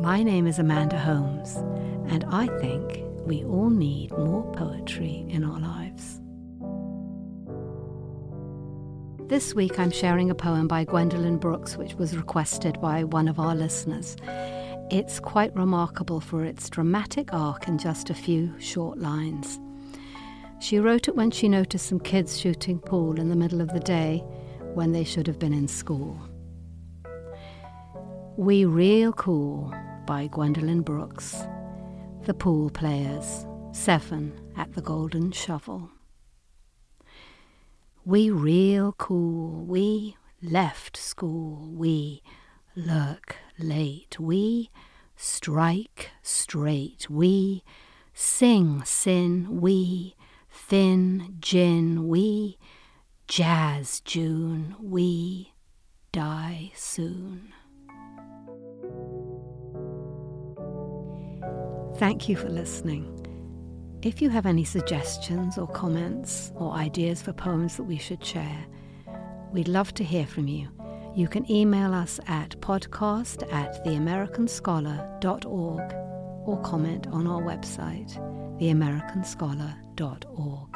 My name is Amanda Holmes, and I think we all need more poetry in our lives. This week I'm sharing a poem by Gwendolyn Brooks, which was requested by one of our listeners. It's quite remarkable for its dramatic arc in just a few short lines. She wrote it when she noticed some kids shooting pool in the middle of the day when they should have been in school. We Real Cool by Gwendolyn Brooks. The Pool Players, Seven at the Golden Shovel. We real cool, we left school, we lurk late, we strike straight, we sing sin, we thin gin, we jazz June, we die soon. Thank you for listening. If you have any suggestions or comments or ideas for poems that we should share, we'd love to hear from you. You can email us at podcast at theamericanscholar.org or comment on our website, theamericanscholar.org.